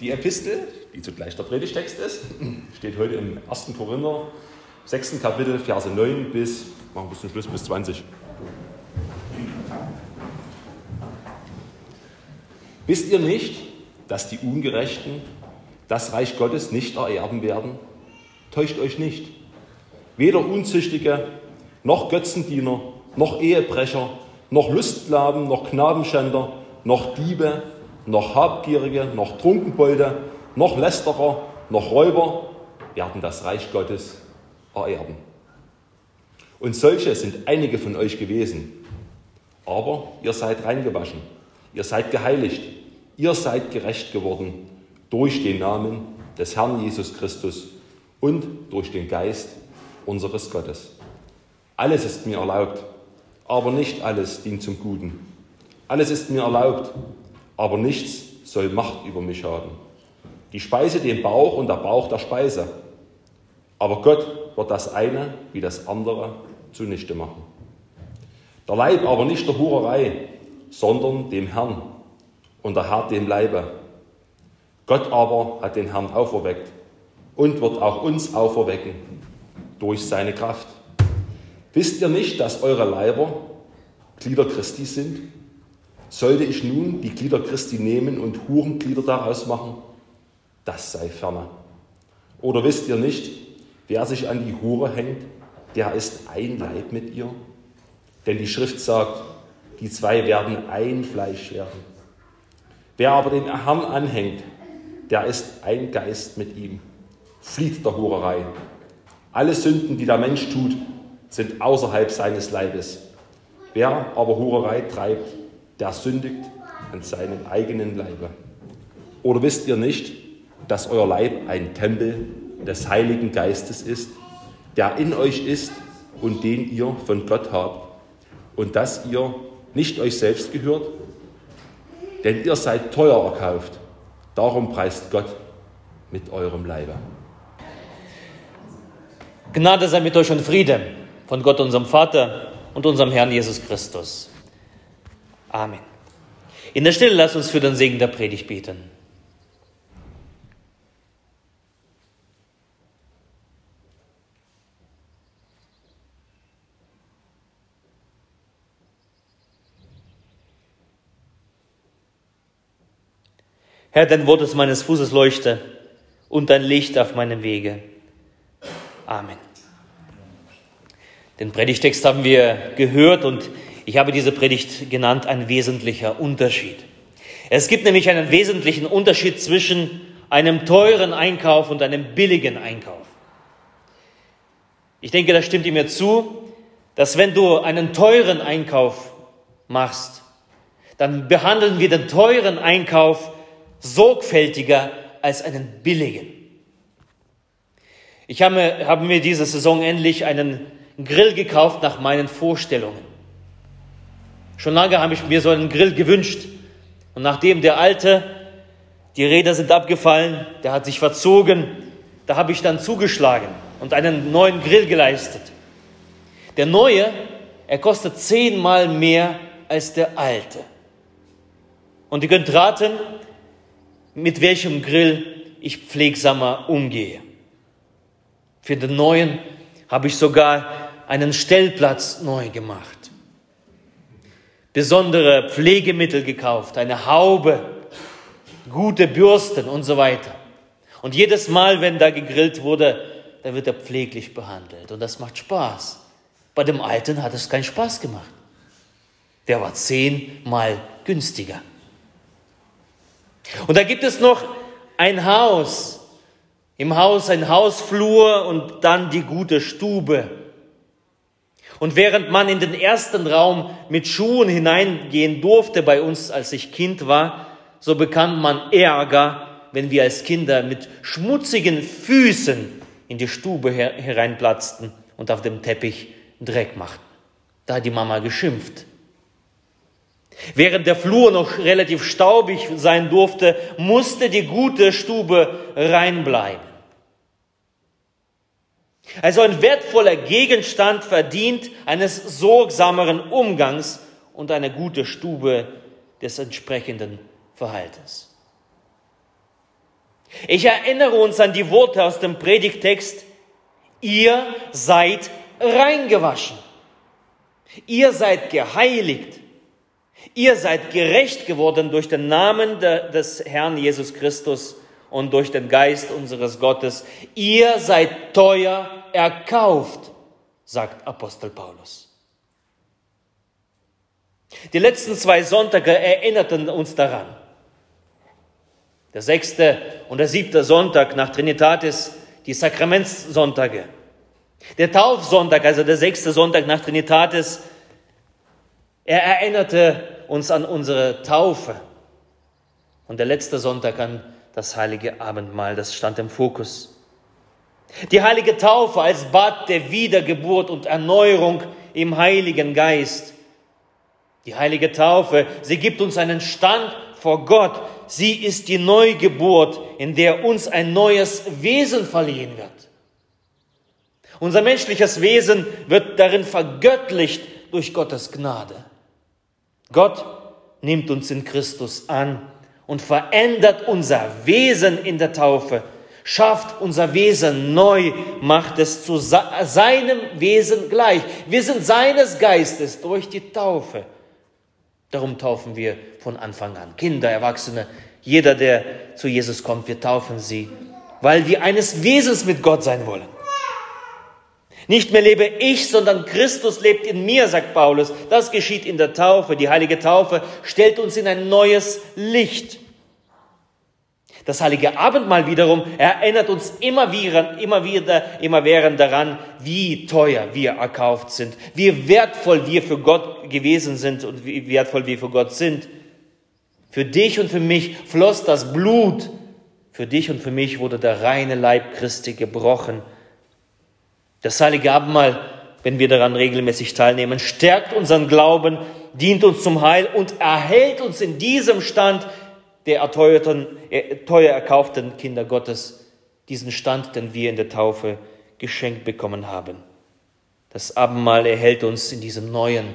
Die Epistel, die zugleich der Predigtext ist, steht heute im 1. Korinther, 6. Kapitel, Verse 9 bis, machen wir bis zum Schluss, bis 20. Wisst ihr nicht, dass die Ungerechten das Reich Gottes nicht ererben werden? Täuscht euch nicht. Weder Unzüchtige, noch Götzendiener, noch Ehebrecher, noch Lustlaben, noch Knabenschänder, noch Diebe, noch Habgierige, noch Trunkenbolde, noch Lästerer, noch Räuber werden das Reich Gottes ererben. Und solche sind einige von euch gewesen. Aber ihr seid reingewaschen, ihr seid geheiligt, ihr seid gerecht geworden durch den Namen des Herrn Jesus Christus und durch den Geist unseres Gottes. Alles ist mir erlaubt, aber nicht alles dient zum Guten. Alles ist mir erlaubt, aber nichts soll Macht über mich haben. Die Speise den Bauch und der Bauch der Speise. Aber Gott wird das eine wie das andere zunichte machen. Der Leib aber nicht der Hurerei, sondern dem Herrn und der Herr dem Leibe. Gott aber hat den Herrn auferweckt und wird auch uns auferwecken durch seine Kraft. Wisst ihr nicht, dass eure Leiber Glieder Christi sind? Sollte ich nun die Glieder Christi nehmen und Hurenglieder daraus machen? Das sei ferne. Oder wisst ihr nicht, wer sich an die Hure hängt, der ist ein Leib mit ihr? Denn die Schrift sagt, die zwei werden ein Fleisch werden. Wer aber den Herrn anhängt, der ist ein Geist mit ihm. Flieht der Hurerei. Alle Sünden, die der Mensch tut, sind außerhalb seines Leibes. Wer aber Hurerei treibt, der sündigt an seinem eigenen Leibe. Oder wisst ihr nicht, dass euer Leib ein Tempel des Heiligen Geistes ist, der in euch ist und den ihr von Gott habt, und dass ihr nicht euch selbst gehört? Denn ihr seid teuer erkauft. Darum preist Gott mit eurem Leibe. Gnade sei mit euch und Friede von Gott, unserem Vater und unserem Herrn Jesus Christus. Amen. In der Stille lasst uns für den Segen der Predigt beten. Herr, dein Wort ist meines Fußes Leuchte und dein Licht auf meinem Wege. Amen. Den Predigtext haben wir gehört und ich habe diese Predigt genannt, ein wesentlicher Unterschied. Es gibt nämlich einen wesentlichen Unterschied zwischen einem teuren Einkauf und einem billigen Einkauf. Ich denke, da stimmt ihr mir zu, dass wenn du einen teuren Einkauf machst, dann behandeln wir den teuren Einkauf sorgfältiger als einen billigen. Ich habe, habe mir diese Saison endlich einen Grill gekauft nach meinen Vorstellungen. Schon lange habe ich mir so einen Grill gewünscht. Und nachdem der alte, die Räder sind abgefallen, der hat sich verzogen, da habe ich dann zugeschlagen und einen neuen Grill geleistet. Der neue, er kostet zehnmal mehr als der alte. Und ihr könnt raten, mit welchem Grill ich pflegsamer umgehe. Für den neuen habe ich sogar einen Stellplatz neu gemacht. Besondere Pflegemittel gekauft, eine Haube, gute Bürsten und so weiter. Und jedes Mal, wenn da gegrillt wurde, da wird er pfleglich behandelt. Und das macht Spaß. Bei dem Alten hat es keinen Spaß gemacht. Der war zehnmal günstiger. Und da gibt es noch ein Haus. Im Haus ein Hausflur und dann die gute Stube. Und während man in den ersten Raum mit Schuhen hineingehen durfte bei uns, als ich Kind war, so bekam man Ärger, wenn wir als Kinder mit schmutzigen Füßen in die Stube hereinplatzten und auf dem Teppich Dreck machten. Da hat die Mama geschimpft. Während der Flur noch relativ staubig sein durfte, musste die gute Stube reinbleiben. Also ein wertvoller Gegenstand verdient eines sorgsameren Umgangs und eine gute Stube des entsprechenden Verhaltens. Ich erinnere uns an die Worte aus dem Predigtext, ihr seid reingewaschen, ihr seid geheiligt, ihr seid gerecht geworden durch den Namen des Herrn Jesus Christus und durch den Geist unseres Gottes. Ihr seid teuer erkauft, sagt Apostel Paulus. Die letzten zwei Sonntage erinnerten uns daran. Der sechste und der siebte Sonntag nach Trinitatis, die Sakramentssonntage. Der Taufsonntag, also der sechste Sonntag nach Trinitatis, er erinnerte uns an unsere Taufe. Und der letzte Sonntag an das heilige Abendmahl, das stand im Fokus. Die heilige Taufe als Bad der Wiedergeburt und Erneuerung im Heiligen Geist. Die heilige Taufe, sie gibt uns einen Stand vor Gott. Sie ist die Neugeburt, in der uns ein neues Wesen verliehen wird. Unser menschliches Wesen wird darin vergöttlicht durch Gottes Gnade. Gott nimmt uns in Christus an und verändert unser Wesen in der Taufe, schafft unser Wesen neu, macht es zu seinem Wesen gleich. Wir sind seines Geistes durch die Taufe. Darum taufen wir von Anfang an. Kinder, Erwachsene, jeder, der zu Jesus kommt, wir taufen sie, weil wir eines Wesens mit Gott sein wollen. Nicht mehr lebe ich, sondern Christus lebt in mir, sagt Paulus. Das geschieht in der Taufe. Die heilige Taufe stellt uns in ein neues Licht. Das heilige Abendmahl wiederum erinnert uns immer wieder, immer wieder, immer während daran, wie teuer wir erkauft sind, wie wertvoll wir für Gott gewesen sind und wie wertvoll wir für Gott sind. Für dich und für mich floss das Blut. Für dich und für mich wurde der reine Leib Christi gebrochen das heilige Abendmahl, wenn wir daran regelmäßig teilnehmen, stärkt unseren Glauben, dient uns zum Heil und erhält uns in diesem Stand der erteuerten, äh, teuer erkauften Kinder Gottes, diesen Stand, den wir in der Taufe geschenkt bekommen haben. Das Abendmahl erhält uns in diesem neuen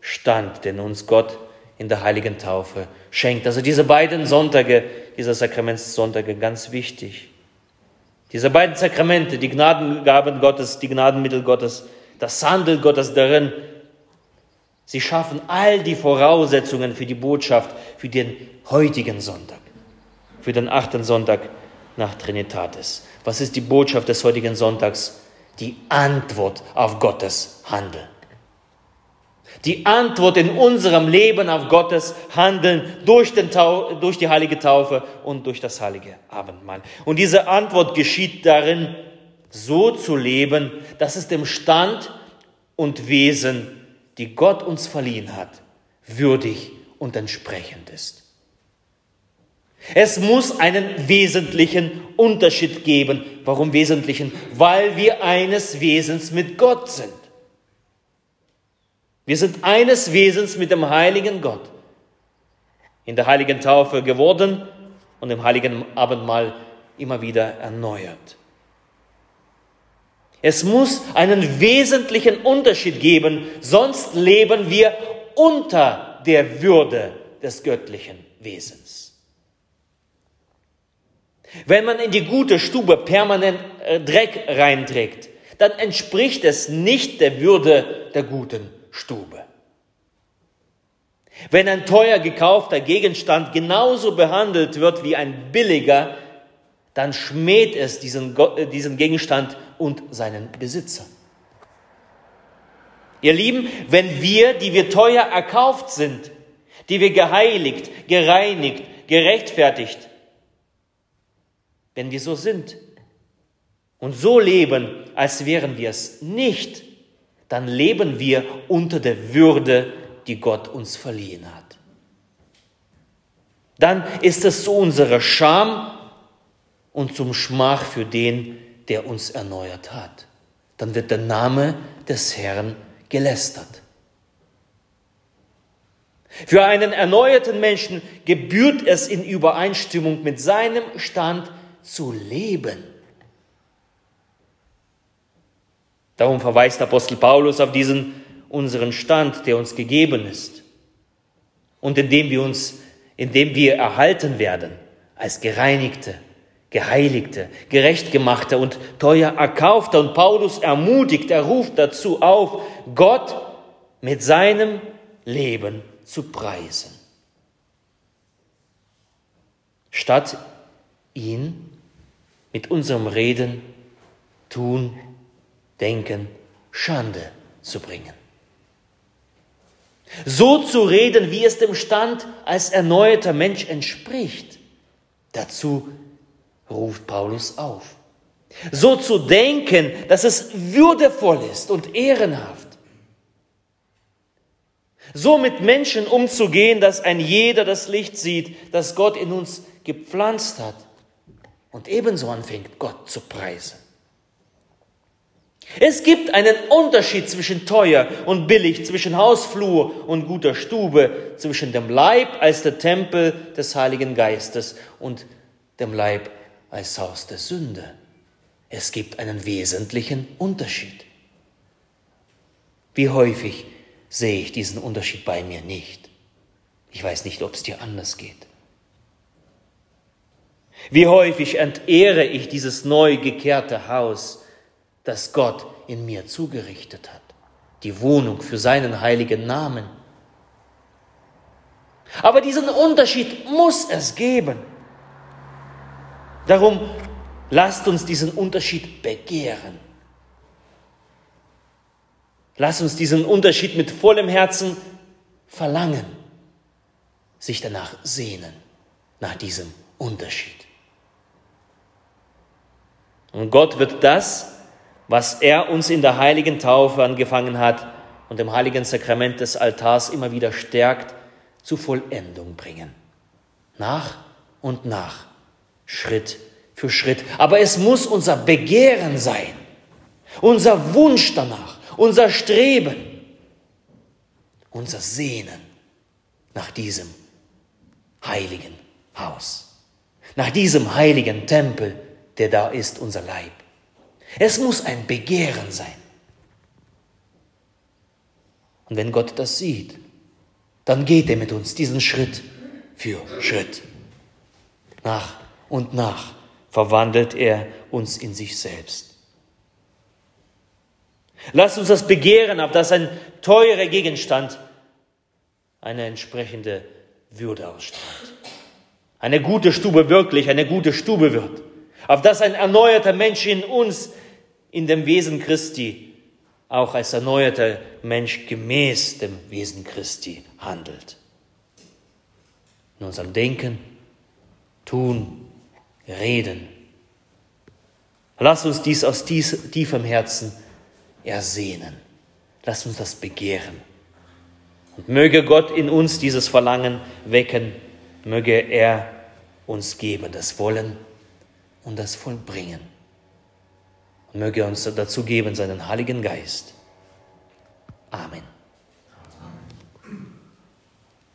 Stand, den uns Gott in der heiligen Taufe schenkt. Also diese beiden Sonntage, dieser Sakramentssonntage, ganz wichtig. Diese beiden Sakramente, die Gnadengaben Gottes, die Gnadenmittel Gottes, das Handeln Gottes darin, sie schaffen all die Voraussetzungen für die Botschaft, für den heutigen Sonntag, für den achten Sonntag nach Trinitatis. Was ist die Botschaft des heutigen Sonntags? Die Antwort auf Gottes Handeln. Die Antwort in unserem Leben auf Gottes Handeln durch, den Tau durch die heilige Taufe und durch das heilige Abendmahl. Und diese Antwort geschieht darin, so zu leben, dass es dem Stand und Wesen, die Gott uns verliehen hat, würdig und entsprechend ist. Es muss einen wesentlichen Unterschied geben. Warum wesentlichen? Weil wir eines Wesens mit Gott sind. Wir sind eines Wesens mit dem heiligen Gott. In der heiligen Taufe geworden und im heiligen Abendmahl immer wieder erneuert. Es muss einen wesentlichen Unterschied geben, sonst leben wir unter der Würde des göttlichen Wesens. Wenn man in die gute Stube permanent äh, Dreck reinträgt, dann entspricht es nicht der Würde der guten Stube. Wenn ein teuer gekaufter Gegenstand genauso behandelt wird wie ein billiger, dann schmäht es diesen, äh, diesen Gegenstand und seinen Besitzer. Ihr Lieben, wenn wir, die wir teuer erkauft sind, die wir geheiligt, gereinigt, gerechtfertigt, wenn wir so sind und so leben, als wären wir es nicht, dann leben wir unter der Würde, die Gott uns verliehen hat. Dann ist es zu unserer Scham und zum Schmach für den, der uns erneuert hat. Dann wird der Name des Herrn gelästert. Für einen erneuerten Menschen gebührt es in Übereinstimmung mit seinem Stand zu leben. Darum verweist Apostel Paulus auf diesen unseren Stand, der uns gegeben ist und in dem wir uns, in dem wir erhalten werden als gereinigte, Geheiligte, gerechtgemachte und teuer erkaufte. Und Paulus ermutigt, er ruft dazu auf, Gott mit seinem Leben zu preisen. Statt ihn mit unserem Reden, Tun, Denken, Schande zu bringen. So zu reden, wie es dem Stand als erneuerter Mensch entspricht. Dazu ruft Paulus auf. So zu denken, dass es würdevoll ist und ehrenhaft. So mit Menschen umzugehen, dass ein jeder das Licht sieht, das Gott in uns gepflanzt hat und ebenso anfängt, Gott zu preisen. Es gibt einen Unterschied zwischen teuer und billig, zwischen Hausflur und guter Stube, zwischen dem Leib als der Tempel des Heiligen Geistes und dem Leib als Haus der Sünde. Es gibt einen wesentlichen Unterschied. Wie häufig sehe ich diesen Unterschied bei mir nicht. Ich weiß nicht, ob es dir anders geht. Wie häufig entehre ich dieses neu gekehrte Haus, das Gott in mir zugerichtet hat, die Wohnung für seinen heiligen Namen. Aber diesen Unterschied muss es geben. Darum lasst uns diesen Unterschied begehren. Lasst uns diesen Unterschied mit vollem Herzen verlangen, sich danach sehnen, nach diesem Unterschied. Und Gott wird das, was er uns in der heiligen Taufe angefangen hat und im heiligen Sakrament des Altars immer wieder stärkt, zu Vollendung bringen. Nach und nach, Schritt für Schritt. Aber es muss unser Begehren sein, unser Wunsch danach, unser Streben, unser Sehnen nach diesem heiligen Haus, nach diesem heiligen Tempel, der da ist, unser Leib. Es muss ein Begehren sein. Und wenn Gott das sieht, dann geht er mit uns diesen Schritt für Schritt. Nach und nach verwandelt er uns in sich selbst. Lasst uns das Begehren, auf das ein teurer Gegenstand eine entsprechende Würde ausstrahlt. Eine gute Stube wirklich eine gute Stube wird. Auf das ein erneuerter Mensch in uns in dem Wesen Christi auch als erneuerter Mensch gemäß dem Wesen Christi handelt. In unserem Denken, Tun, Reden. Lass uns dies aus tiefem Herzen ersehnen. Lass uns das begehren. Und möge Gott in uns dieses Verlangen wecken, möge er uns geben, das Wollen und das Vollbringen möge uns dazu geben seinen Heiligen Geist. Amen.